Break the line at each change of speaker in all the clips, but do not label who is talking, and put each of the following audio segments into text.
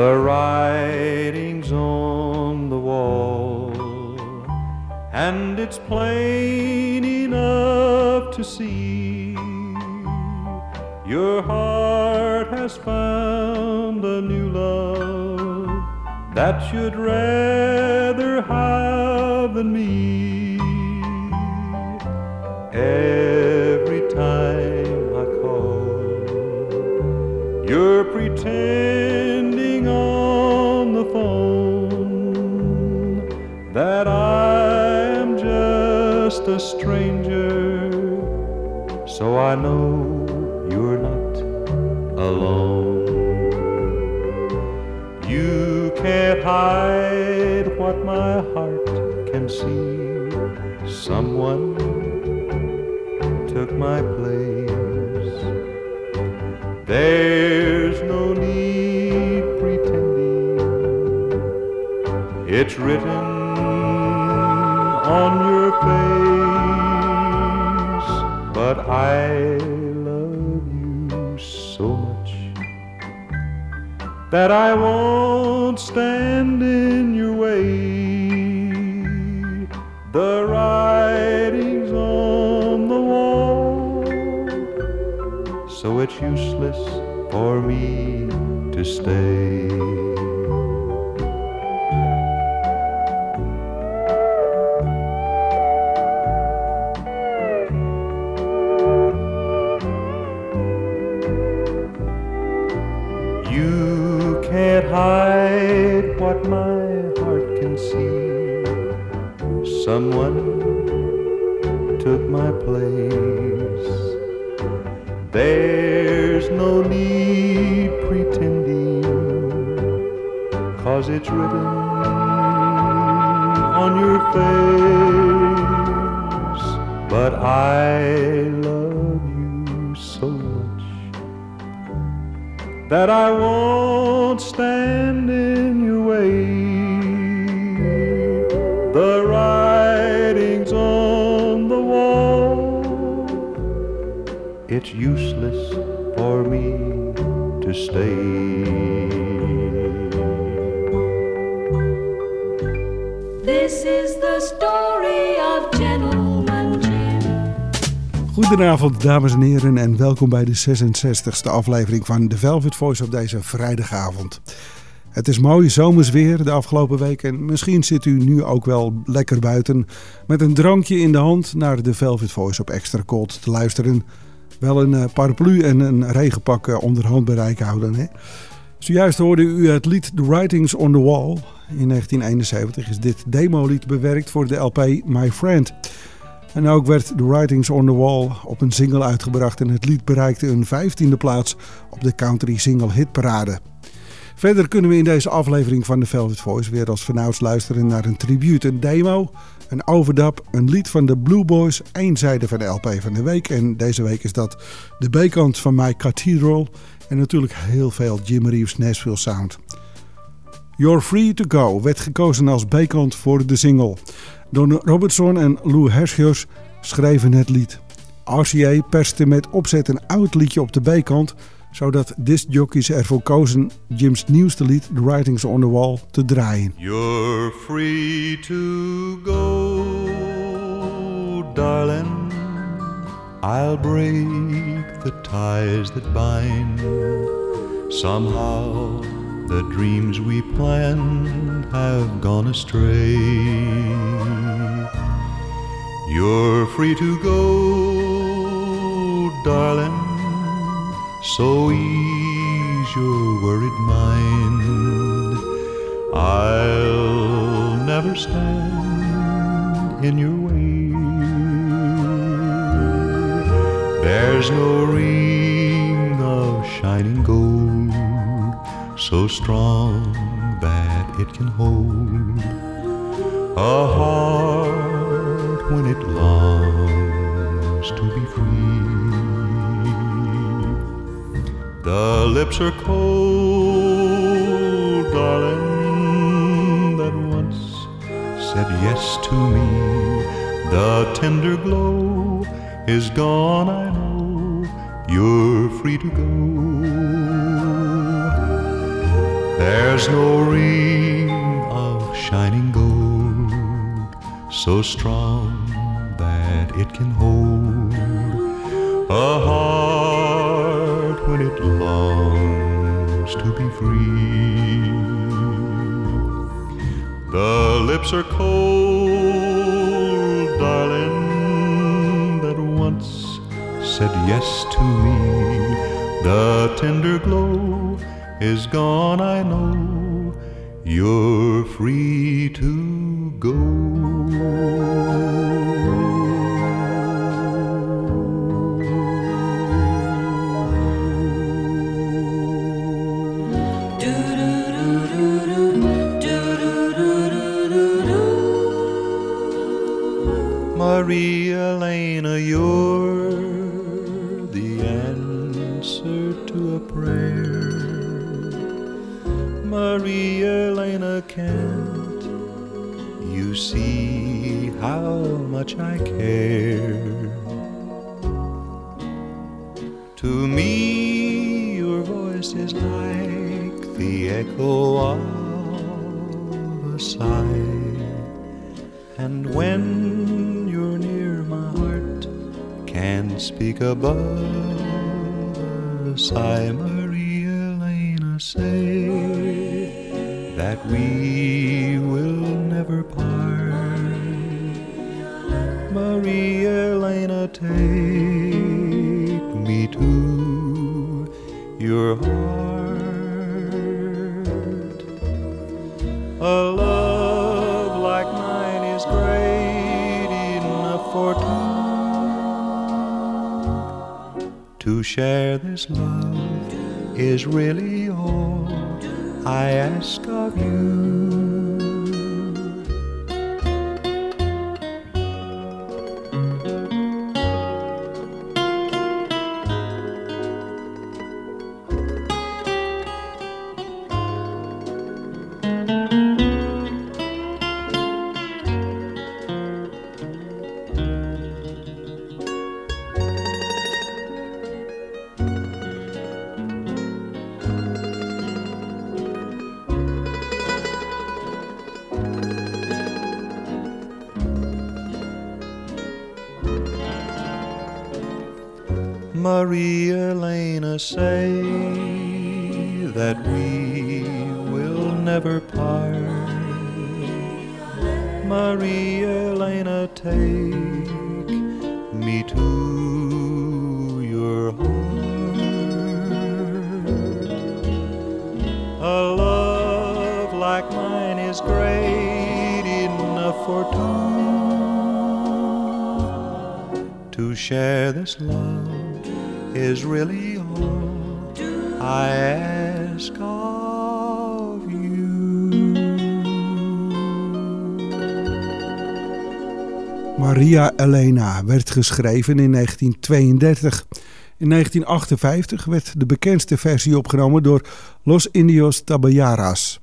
The writing's on the wall, and it's plain enough to see. Your heart has found a new love that you'd rather have than me. Every time I call, you're pretending just a stranger, so I know you're not alone. You can't hide what my heart can see. Someone took my place. There's no need pretending. It's written on your But I love you so much that I won't stand in your way. The writing's on the wall, so it's useless for me to stay.
Goedenavond, dames en heren, en welkom bij de 66e aflevering van The Velvet Voice op deze vrijdagavond. Het is mooi zomers weer de afgelopen week en misschien zit u nu ook wel lekker buiten met een drankje in de hand naar The Velvet Voice op Extra Cold te luisteren. Wel een eh, paraplu en een regenpak eh, onder handbereik houden. Hè? Zojuist hoorde u het lied The Writings on the Wall. In 1971 is dit demolied bewerkt voor de LP My Friend. En ook werd The Writings on the Wall op een single uitgebracht en het lied bereikte een 15e plaats op de country single hitparade. Verder kunnen we in deze aflevering van The Velvet Voice weer als vanouds luisteren naar een tribute, een demo, een overdub, een lied van de Blue Boys, één zijde van de LP van de week. En deze week is dat de B-kant van My Cathedral en natuurlijk heel veel Jim Reeves Nashville Sound. You're Free to Go werd gekozen als B-kant voor de single. Don Robertson en Lou Herschers schreven het lied. RCA perste met opzet een oud liedje op de B-kant, zodat discjockeys ervoor kozen Jim's nieuwste lied, The Writings on the Wall, te draaien.
You're free to go, darling. I'll break the ties that bind. Somehow the dreams we planned have gone astray. You're free to go, darling. So ease your worried mind. I'll never stand in your way. There's no ring of shining gold so strong that it can hold. A heart when it longs to be free. The lips are cold, darling, that once said yes to me. The tender glow is gone, I know. You're free to go. There's no ring of shining gold so strong that it can hold a heart when it longs to be free. The lips are cold, darling, that once said yes to me. The tender glow is gone, I know. You're free to go. Maria Elena, you're much I care? To me, your voice is like the echo of a sigh. And when you're near, my heart can speak above a sigh. Maria Elena, say that we Maria Elena, take me to your heart. A love like mine is great enough for two. To share this love is really all I ask of you. Elena
werd geschreven in 1932. In 1958 werd de bekendste versie opgenomen door Los Indios Tabayaras.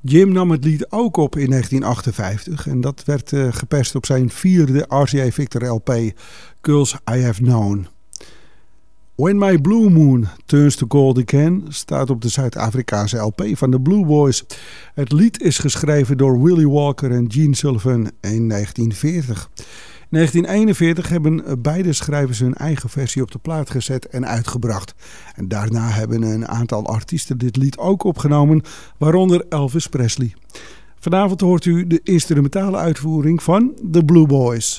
Jim nam het lied ook op in 1958 en dat werd uh, geperst op zijn vierde RCA Victor LP, Girls I Have Known. When My Blue Moon Turns to Gold Again staat op de Zuid-Afrikaanse LP van de Blue Boys. Het lied is geschreven door Willie Walker en Gene Sullivan in 1940. In 1941 hebben beide schrijvers hun eigen versie op de plaat gezet en uitgebracht. En daarna hebben een aantal artiesten dit lied ook opgenomen, waaronder Elvis Presley. Vanavond hoort u de instrumentale uitvoering van The Blue Boys.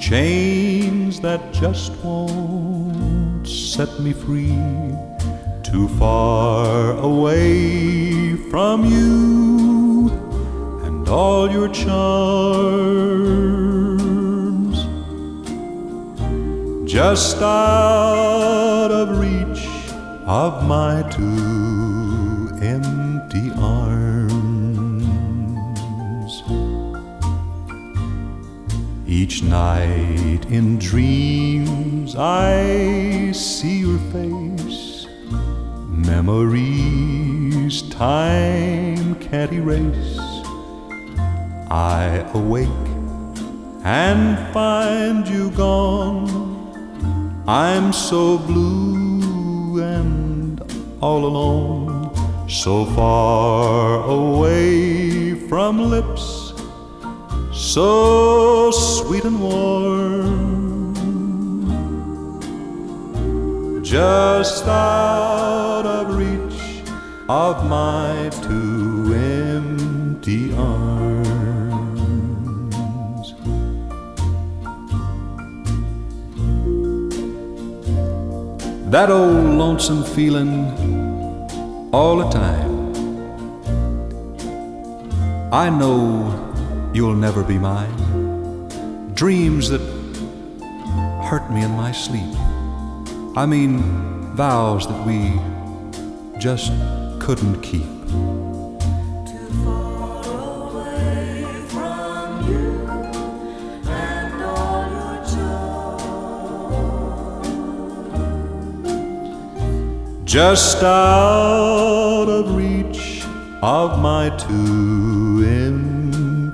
chains that just won't set me free, too far away from you and all your charms. Just out of reach of my two each night in dreams I see your face. Memories time can't erase. I awake and find you gone. I'm so blue and all alone, so far away from lips so sweet and warm. Just out of reach of my two empty arms. That old lonesome feeling all the time. I know you'll never be mine. Dreams that hurt me in my sleep. I mean, vows that we just couldn't keep. To fall away from you and all your joy. Just out of reach of my two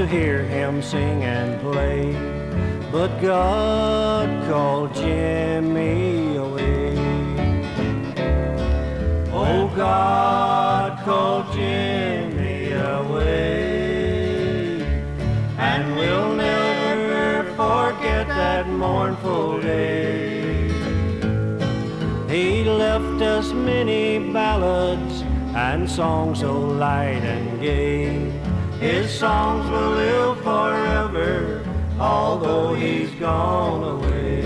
To hear him sing and play. But God called Jimmy away. Oh, God called Jimmy away. And we'll never forget that mournful day. He left us many ballads and songs so light and gay. His songs will live forever, although he's gone away.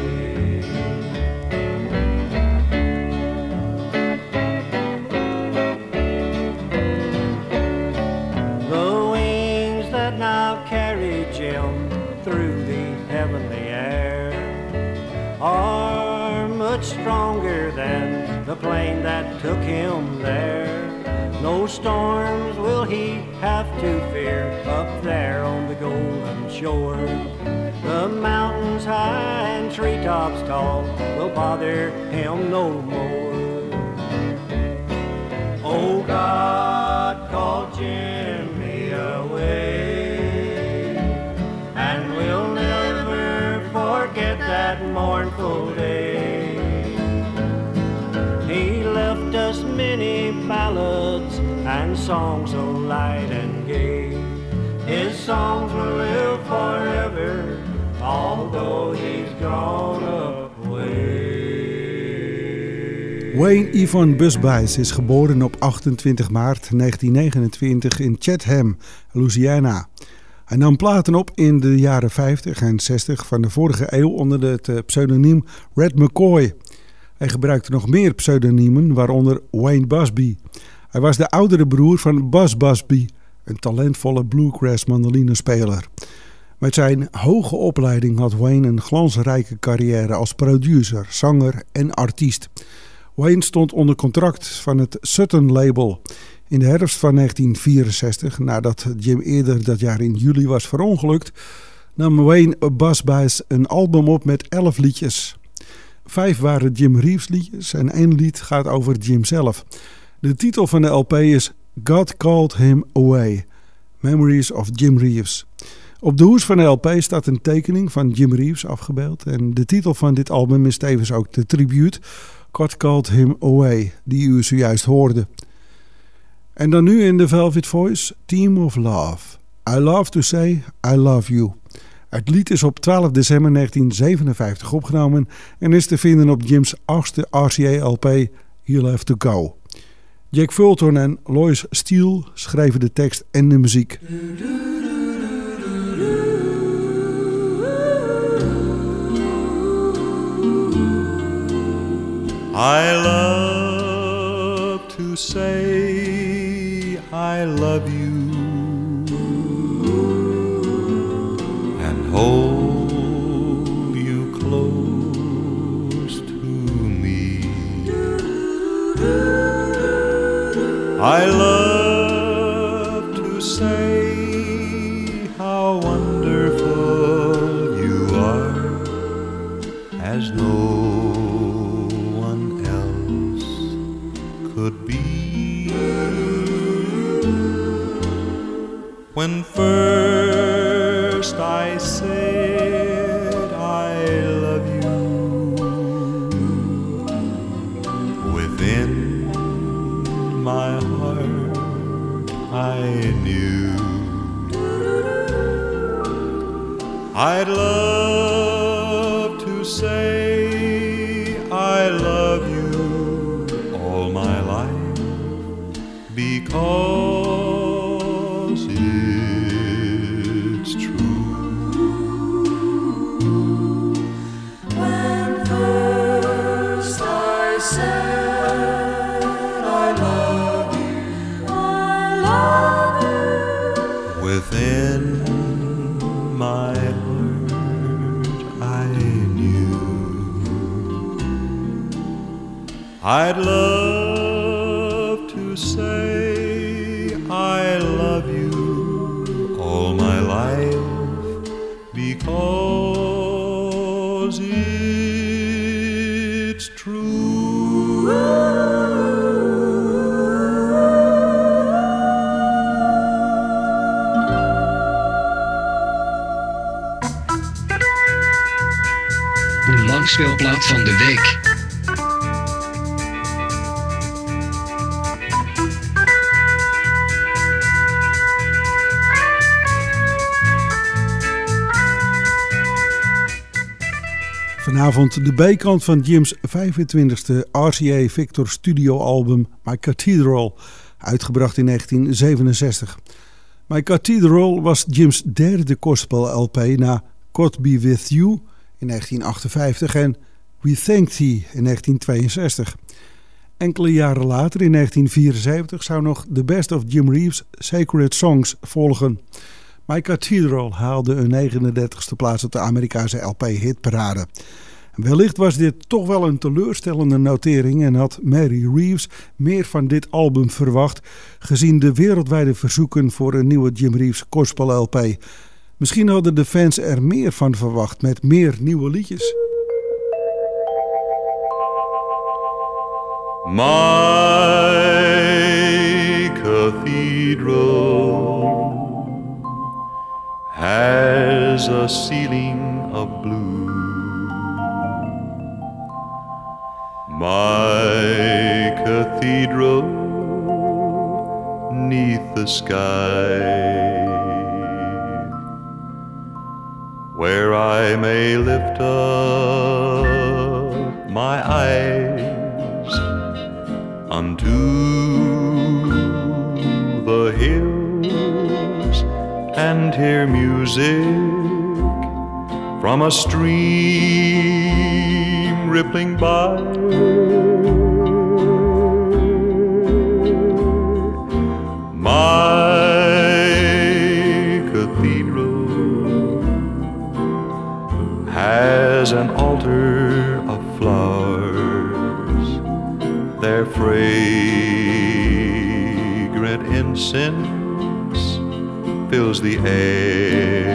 The wings that now carry Jim through the heavenly air are much stronger than the plane that took him there. No storms will he have to fear up there on the golden shore. The mountains high and treetops tall will bother him no more. Oh, God called Jimmy songs so light and gay. His songs will forever, although he's gone away.
Wayne Yvonne Busbys is geboren op 28 maart 1929 in Chatham, Louisiana. Hij nam platen op in de jaren 50 en 60 van de vorige eeuw onder het eh, pseudoniem Red McCoy. Hij gebruikte nog meer pseudoniemen, waaronder Wayne Busby. Hij was de oudere broer van Buzz Busby, een talentvolle bluegrass mandolinespeler. Met zijn hoge opleiding had Wayne een glansrijke carrière als producer, zanger en artiest. Wayne stond onder contract van het Sutton label. In de herfst van 1964, nadat Jim eerder dat jaar in juli was verongelukt, nam Wayne Busbys een album op met 11 liedjes. Vijf waren Jim Reeves liedjes en één lied gaat over Jim zelf. De titel van de LP is God Called Him Away, Memories of Jim Reeves. Op de hoes van de LP staat een tekening van Jim Reeves afgebeeld en de titel van dit album is tevens ook de tribute God Called Him Away, die u zojuist hoorde. En dan nu in de Velvet Voice, Team of Love. I love to say I love you. Het lied is op 12 december 1957 opgenomen en is te vinden op Jim's achtste RCA-LP You'll Have To Go. Jack Fulton en Lois Steele schreven de tekst en de muziek.
I love to say I love you I love to say how wonderful you are as no one else could be. When first I'd love I'd love to say I love you all my life because it's
De langspeelplaat van de week.
Vanavond de B-kant van Jim's 25e RCA Victor studio album My Cathedral, uitgebracht in 1967. My Cathedral was Jim's derde gospel LP na God Be With You in 1958 en We Thank Thee in 1962. Enkele jaren later, in 1974, zou nog The Best of Jim Reeves Sacred Songs volgen. My Cathedral haalde een 39ste plaats op de Amerikaanse LP-hitparade. Wellicht was dit toch wel een teleurstellende notering en had Mary Reeves meer van dit album verwacht, gezien de wereldwijde verzoeken voor een nieuwe Jim Reeves gospel LP. Misschien hadden de fans er meer van verwacht met meer nieuwe liedjes.
My cathedral has a ceiling of blue. My cathedral neath the sky, where I may lift up my eyes unto hear music from a stream rippling by. My cathedral has an altar of flowers, their fragrant incense fills the air.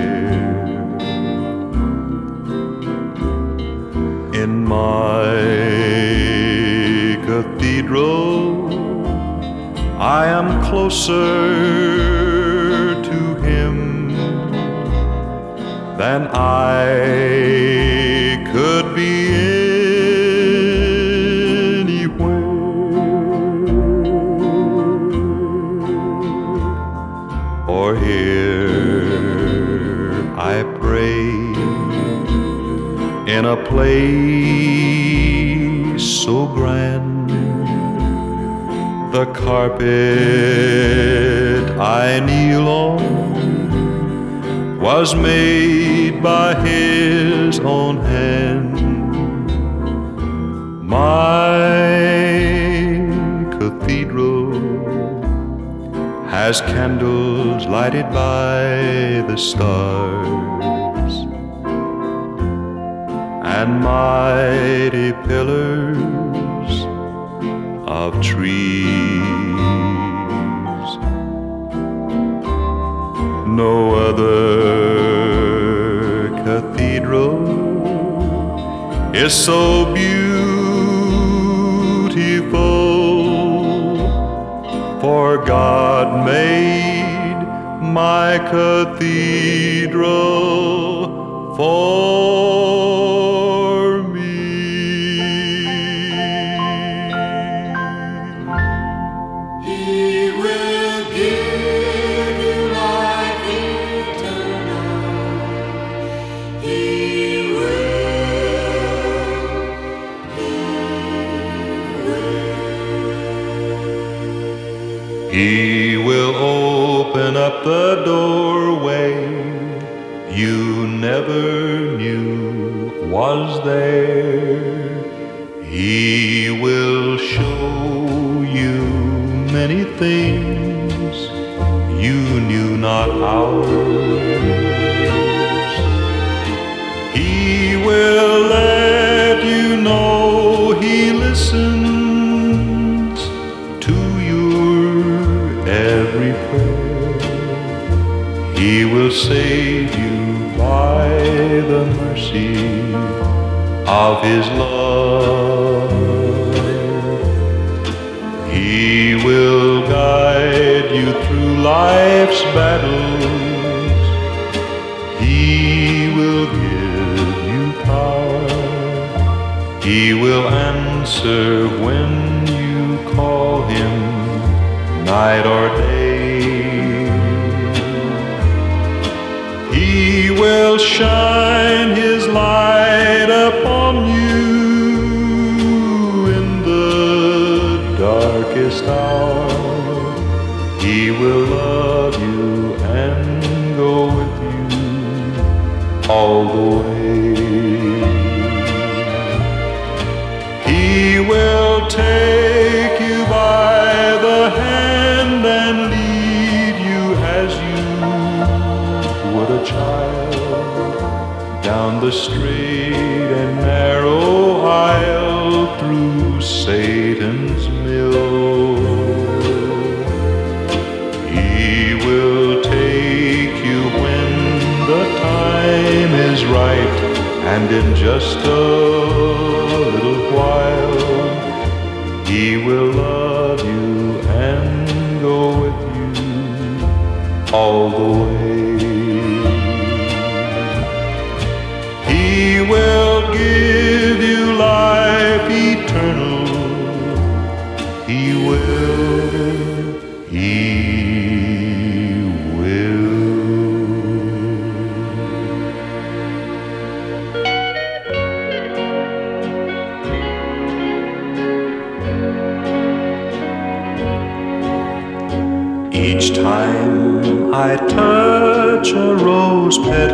In my cathedral, I am closer to Him than I a place so grand the carpet I kneel on was made by his own hand. My cathedral has candles lighted by the stars and mighty pillars of trees. No other cathedral is so beautiful, for God made my cathedral for the doorway you never knew was there. He will show you many things you knew not ours. He will let you know He listens to your every prayer. He will save you by the mercy of His love. He will guide you through life's battles. He will give you power. He will answer when you call him night or day. Will shine his light upon you in the darkest hour. He will love you and go with you all the way. The straight and narrow aisle through Satan's mill. He will take you when the time is right, and in just a little while, He will love you and go with you all the way. Rose petal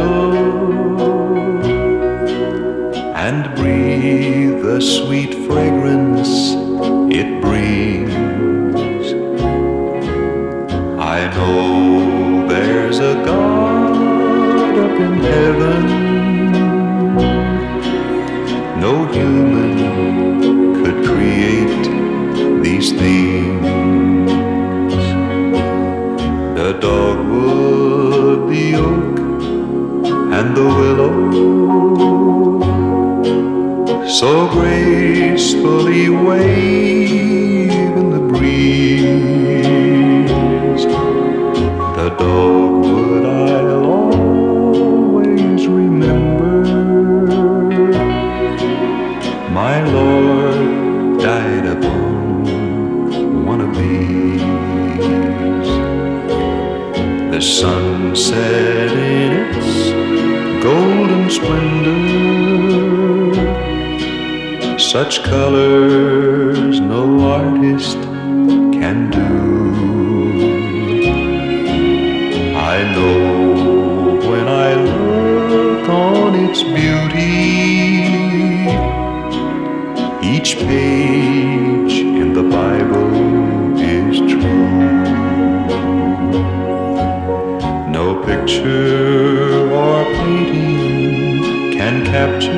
picture or painting can capture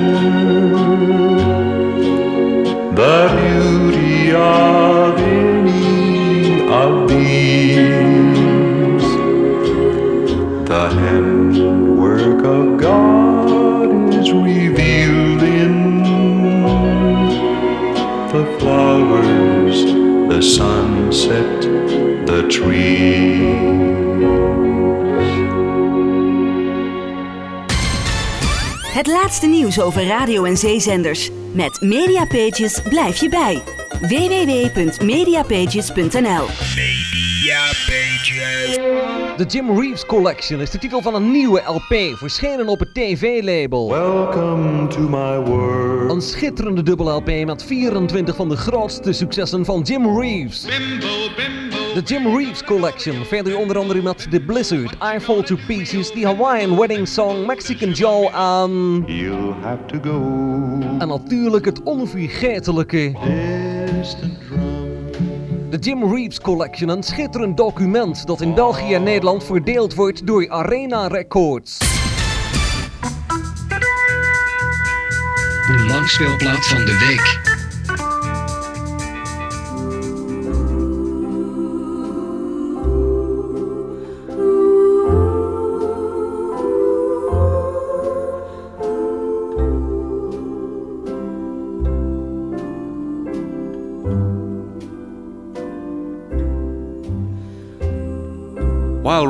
the beauty of any of these. The handwork of God is revealed in the flowers, the sunset, the trees.
Het laatste nieuws over radio- en zeezenders. Met Mediapages blijf je bij. www.mediapages.nl
De Jim Reeves Collection is de titel van een nieuwe LP, verschenen op het TV-label.
Welcome to my world.
Een schitterende dubbel LP met 24 van de grootste successen van Jim Reeves. De Jim Reeves Collection, verder onder andere met The Blizzard, I Fall to Pieces, The Hawaiian Wedding Song, Mexican Joe en...
You'll have to go.
En natuurlijk het onvergetelijke...
Distant drum.
De Jim Reeves Collection, een schitterend document dat in België en Nederland verdeeld wordt door Arena Records.
De langspeelplaat van de week.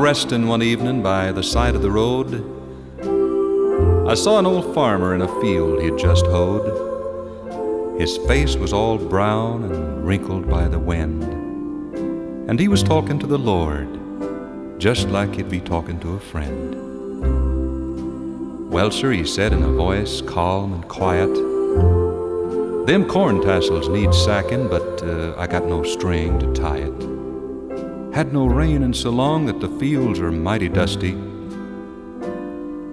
Resting one evening by the side of the road, I saw an old farmer in a field he'd just hoed. His face was all brown and wrinkled by the wind, and he was talking to the Lord, just like he'd be talking to a friend. Well, sir, he said in a voice calm and quiet, Them corn tassels need sacking, but uh, I got no string to tie it. Had no rain in so long that the fields are mighty dusty.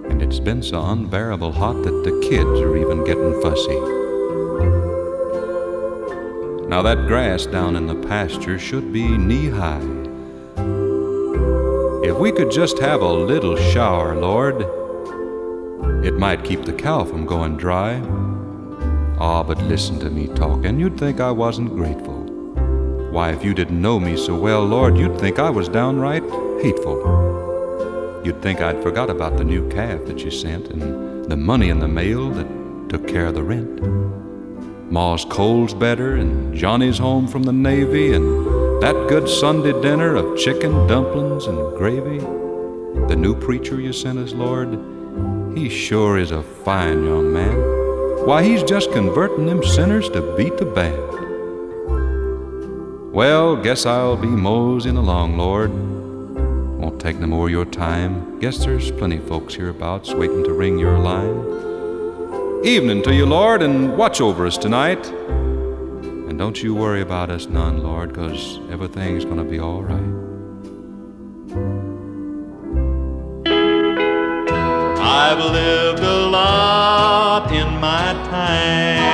And it's been so unbearable hot that the kids are even getting fussy. Now that grass down in the pasture should be knee high. If we could just have a little shower, Lord, it might keep the cow from going dry. Ah, but listen to me talking, you'd think I wasn't grateful. Why, if you didn't know me so well, Lord, you'd think I was downright hateful. You'd think I'd forgot about the new calf that you sent and the money in the mail that took care of the rent. Ma's coal's better and Johnny's home from the Navy and that good Sunday dinner of chicken, dumplings, and gravy. The new preacher you sent us, Lord, he sure is a fine young man. Why, he's just converting them sinners to beat the band. Well, guess I'll be moseyin' along, Lord. Won't take no more your time. Guess there's plenty folks hereabouts waitin' to ring your line. Evenin' to you, Lord, and watch over us tonight. And don't you worry about us none, Lord, 'cause everything's gonna be all right.
I've lived a lot in my time.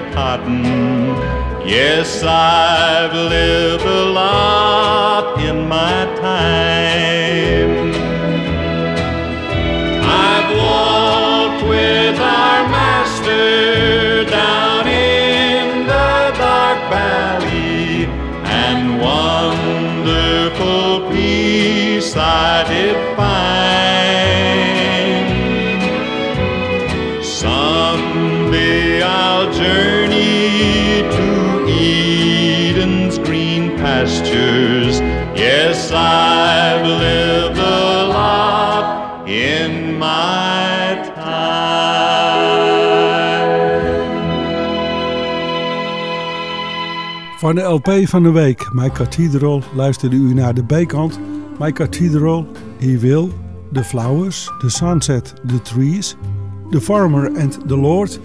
The cotton. Yes, I've lived a lot in my time. I've walked with our master down in the dark valley, and wonderful peace I did find.
Van de LP van de week, My Cathedral, luisterde u naar de B-kant. My Cathedral, He Will, The Flowers, The Sunset, The Trees, The Farmer and the Lord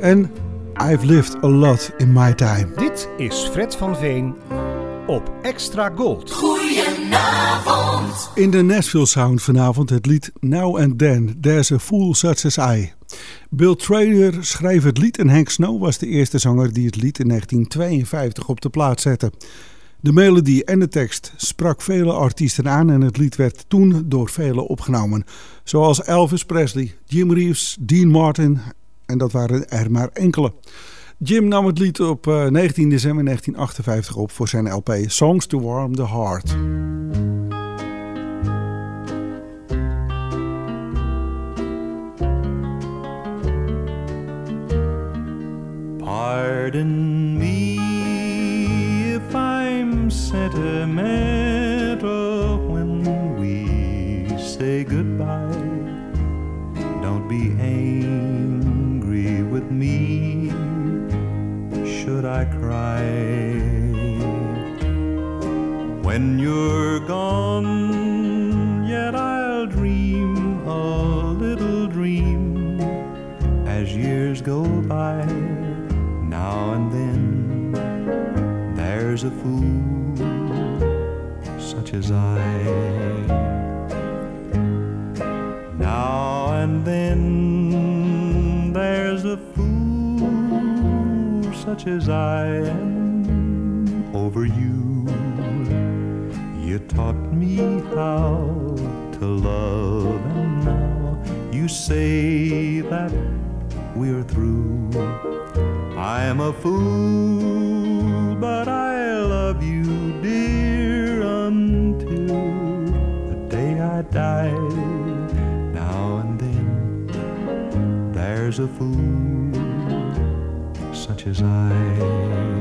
en I've Lived a Lot in My Time.
Dit is Fred van Veen op Extra Gold.
In de Nashville Sound vanavond het lied Now and Then, There's a Fool Such as I. Bill Trader schreef het lied en Hank Snow was de eerste zanger die het lied in 1952 op de plaat zette. De melodie en de tekst sprak vele artiesten aan en het lied werd toen door velen opgenomen. Zoals Elvis Presley, Jim Reeves, Dean Martin en dat waren er maar enkele. Jim nam het lied op 19 december 1958 op voor zijn LP Songs to Warm the Heart.
Pardon me When you're gone, yet I'll dream a little dream as years go by. Now and then there's a fool such as I. Now and then there's a fool such as I am over you. How to love, and now you say that we're through. I'm a fool, but I love you, dear, until the day I die. Now and then there's a fool such as I.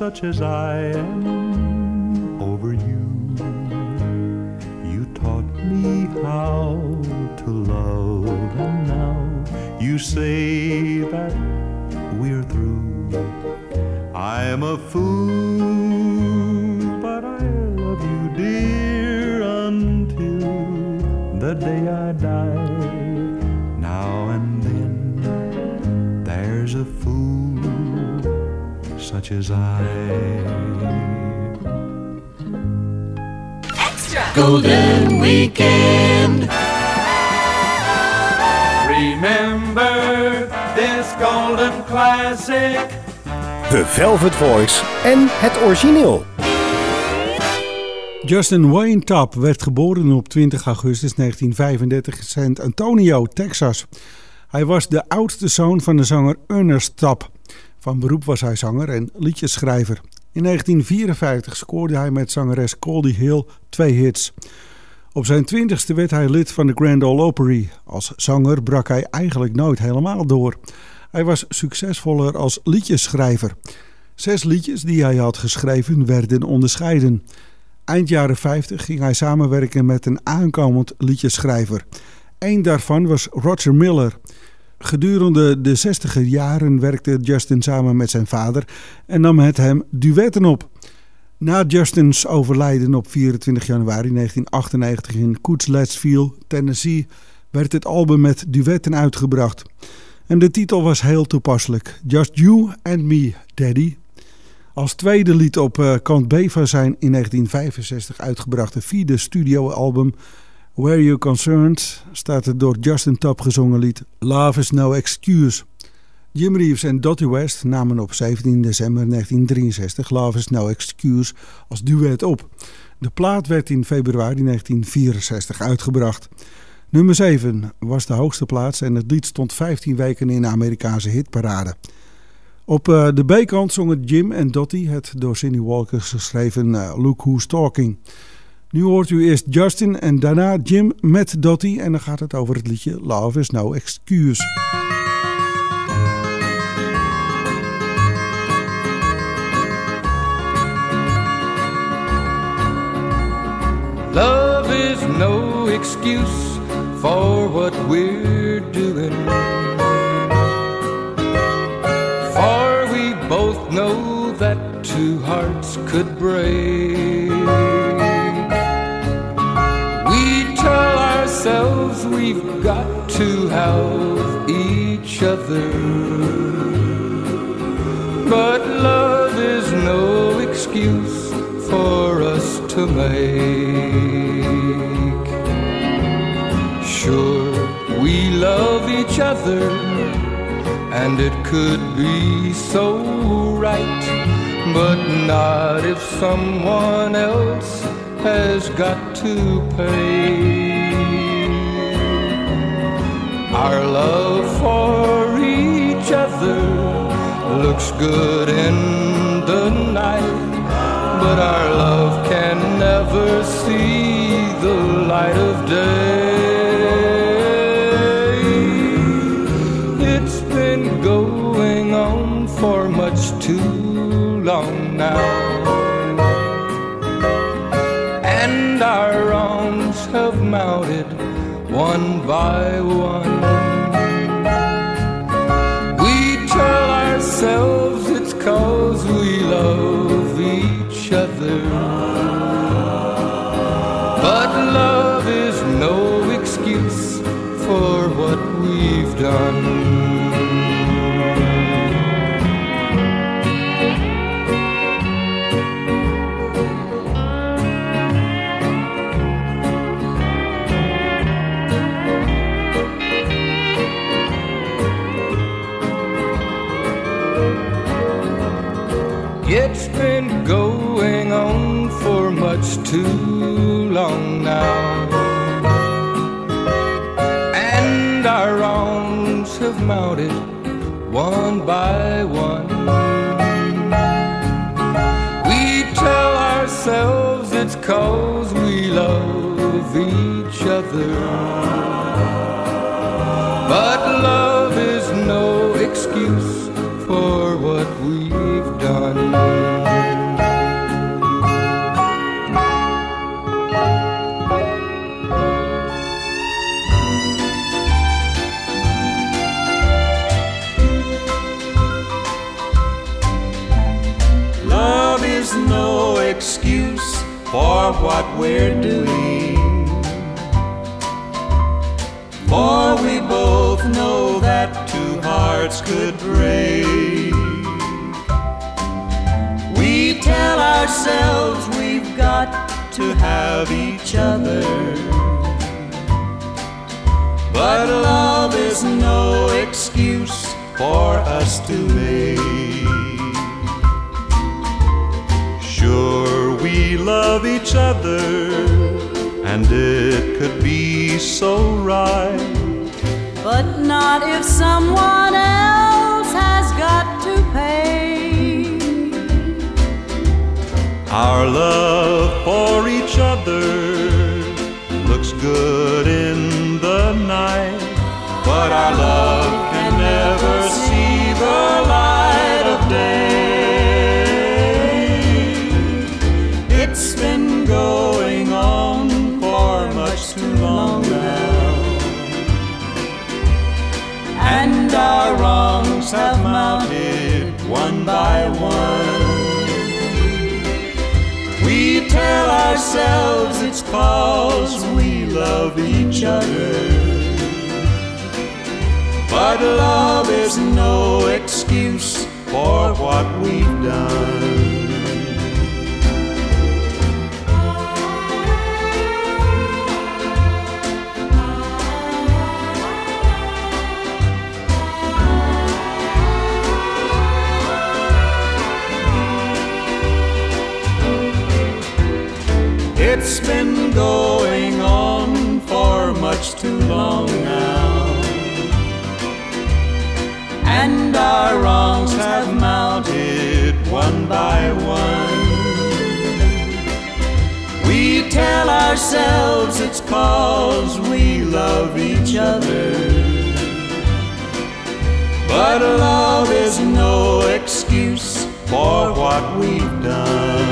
such as I am over you. You taught me how to love, and now you say that we're through. I'm a fool, such as I.
Extra Golden Weekend.
Remember this golden classic.
The Velvet Voice en het origineel.
Justin Wayne Tapp werd geboren op 20 augustus 1935 in San Antonio, Texas. Hij was de oudste zoon van de zanger Ernest Tapp. Van beroep was hij zanger en liedjeschrijver. In 1954 scoorde hij met zangeres Goldie Hill twee hits. Op zijn twintigste werd hij lid van de Grand Ole Opry. Als zanger brak hij eigenlijk nooit helemaal door. Hij was succesvoller als liedjeschrijver. Zes liedjes die hij had geschreven werden onderscheiden. Eind jaren 50 ging hij samenwerken met een aankomend liedjeschrijver. Eén daarvan was Roger Miller. Gedurende de 60 jaren werkte Justin samen met zijn vader en nam het hem duetten op. Na Justins overlijden op 24 januari 1998 in Coots Tennessee, werd het album met duetten uitgebracht. En de titel was heel toepasselijk: Just You and Me, Daddy. Als tweede lied op uh, kant B van zijn in 1965 uitgebrachte vierde studioalbum Where You Concerned staat het door Justin Tapp gezongen lied Love Is No Excuse. Jim Reeves en Dottie West namen op 17 december 1963 Love Is No Excuse als duet op. De plaat werd in februari 1964 uitgebracht. Nummer 7 was de hoogste plaats en het lied stond 15 weken in de Amerikaanse hitparade. Op uh, de B-kant zongen Jim en Dottie het door Cindy Walker geschreven uh, Look Who's Talking. Nu hoort u eerst Justin en daarna Jim met Dottie en dan gaat het over het liedje Love Is No Excuse.
Love is no excuse for what we're doing. For we both know that two hearts could break. Ourselves we've got to have each other. But love is no excuse for us to make. Sure, we love each other, and it could be so right, but not if someone else has got to pay. Our love for each other looks good in the night but our love can never see the light of day. It's been going on for much too long now, and our wrongs have mounted one by one. We tell ourselves too long now. And our wrongs have mounted one by one. We tell ourselves it's cause we love each other.
Ourselves we've got to have each other. But love is no excuse for us to make. Sure, we love each other, and it could be so right.
But not if someone else has got
Our love for each other looks good in the night, but our love ourselves it's cause we love each other. But love is no excuse for what we've done. It's been going on for much too long now. And our wrongs have mounted one by one. We tell ourselves it's cause we love each other. But love is no excuse for what we've done.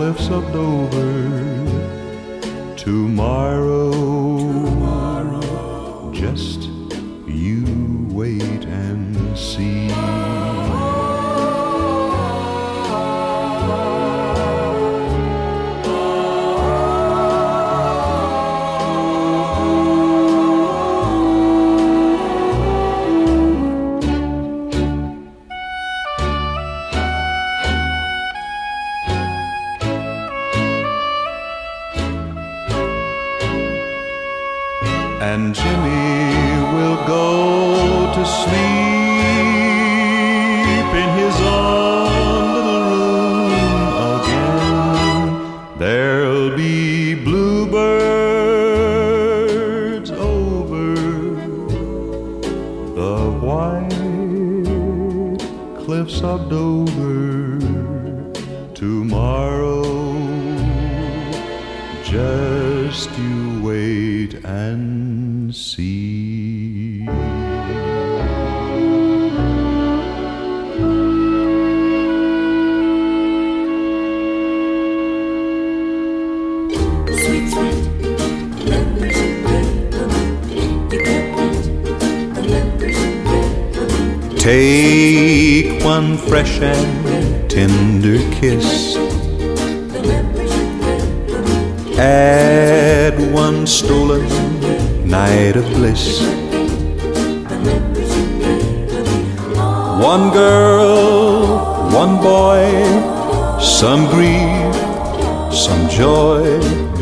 Cliffs of Dover tomorrow. Just you wait and see.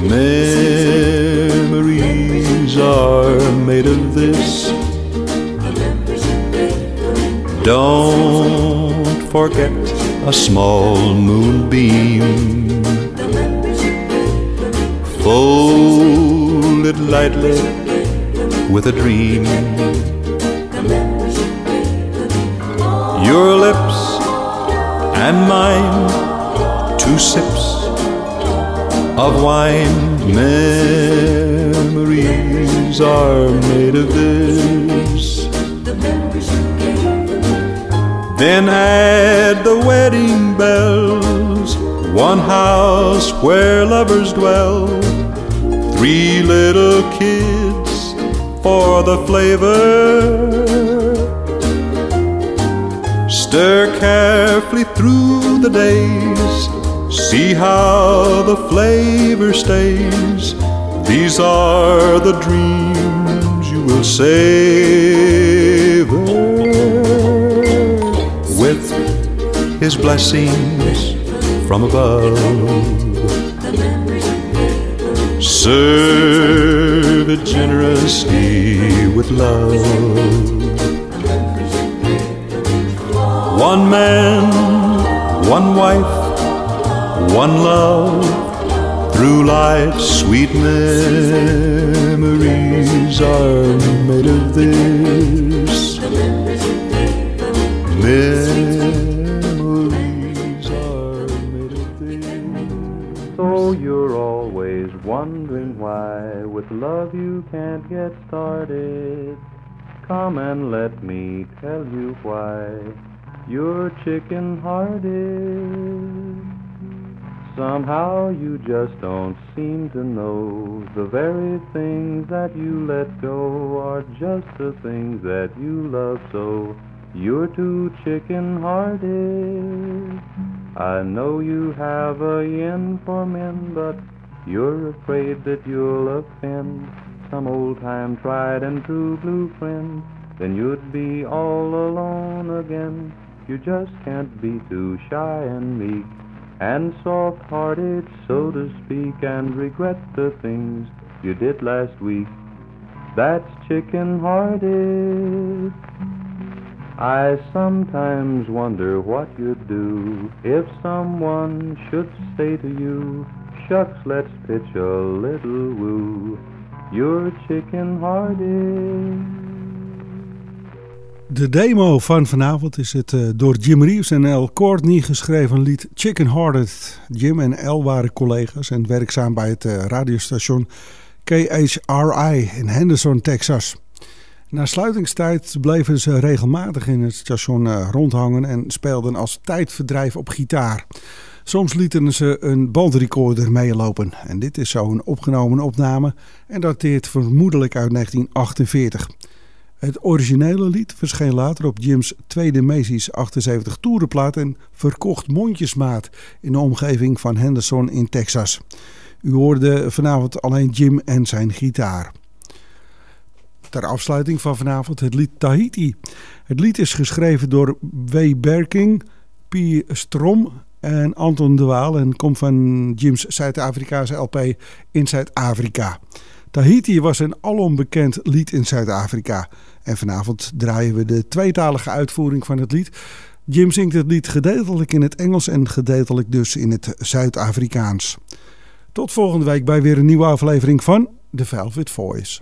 Memories are made of this. Don't forget a small moonbeam. Fold it lightly with a dream. Your lips and mine, two sips of wine. Memories are made of this. Then add the wedding bells, one house where lovers dwell, three little kids for the flavor. Stir carefully through the days, see how the flavor stays. These are the dreams you will savor with his blessings from above. Serve it generously with love. One man, one wife, one love. Through life's sweet memories are made of this. Memories are made of this.
So you're always wondering why with love you can't get started. Come and let me tell you why. You're chicken hearted. Somehow you just don't seem to know the very things that you let go are just the things that you love so. You're too chicken hearted. I know you have a yen for men, but you're afraid that you'll offend some old time tried and true blue friend. Then you'd be all alone again. You just can't be too shy and meek and soft hearted, so to speak, and regret the things you did last week. That's chicken hearted. I sometimes wonder what you'd do if someone should say to you, Shucks, let's pitch a little woo. You're chicken hearted.
De demo van vanavond is het uh, door Jim Reeves en Al Courtney geschreven lied Chicken Hearted. Jim en Al waren collega's en werkzaam bij het uh, radiostation KHRI in Henderson, Texas. Na sluitingstijd bleven ze regelmatig in het station uh, rondhangen en speelden als tijdverdrijf op gitaar. Soms lieten ze een bandrecorder meelopen en dit is zo een opgenomen opname en dateert vermoedelijk uit 1948. Het originele lied verscheen later op Jim's tweede Macy's 78 toerenplaat en verkocht mondjesmaat in de omgeving van Henderson in Texas. U hoorde vanavond alleen Jim en zijn gitaar. Ter afsluiting van vanavond het lied Tahiti. Het lied is geschreven door W. Berking, P. Strom en Anton de Waal en komt van Jim's Zuid-Afrikaanse LP in Zuid-Afrika. Tahiti was een alom bekend lied in Zuid-Afrika. En vanavond draaien we de tweetalige uitvoering van het lied. Jim zingt het lied gedeeltelijk in het Engels en gedeeltelijk dus in het Zuid-Afrikaans. Tot volgende week bij weer een nieuwe aflevering van The Velvet Voice.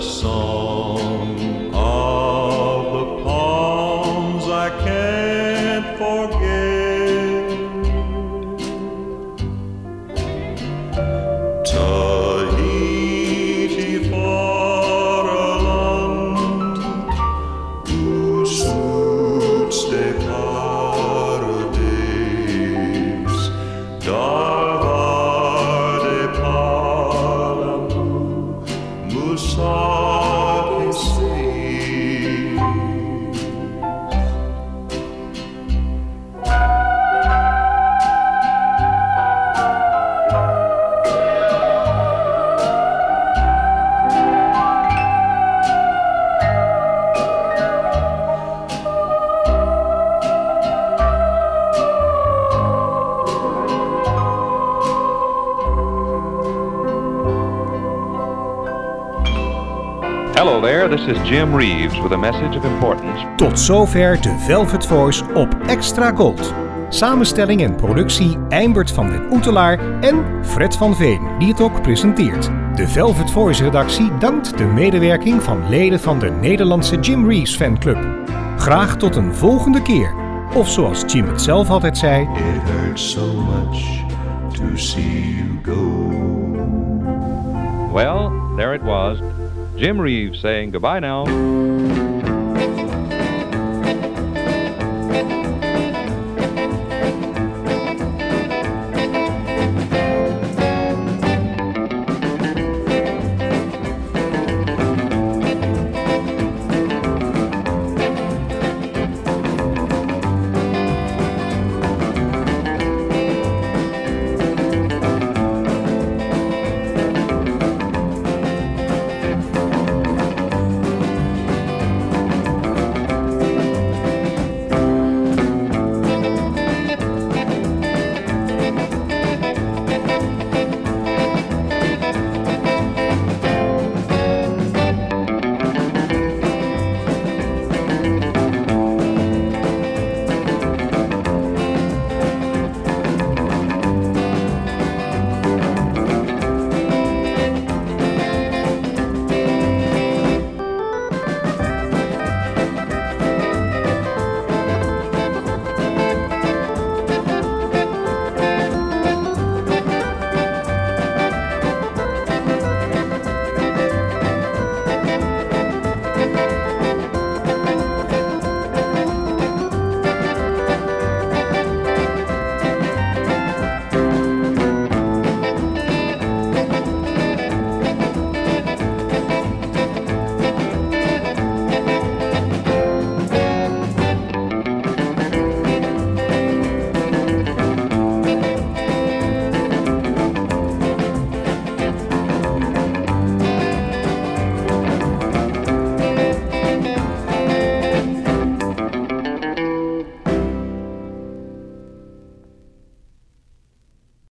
Song
is Jim Reeves with a message of importance.
Tot zover de Velvet Voice op Extra Gold. Samenstelling en productie Eimbert van den Oetelaar en Fred van Veen, die het ook presenteert. De Velvet Voice redactie dankt de medewerking van leden van de Nederlandse Jim Reeves fanclub. Graag tot een volgende keer. Of zoals Jim het zelf altijd zei...
It hurts so much to see you go.
Well, there it was. Jim Reeves saying goodbye now.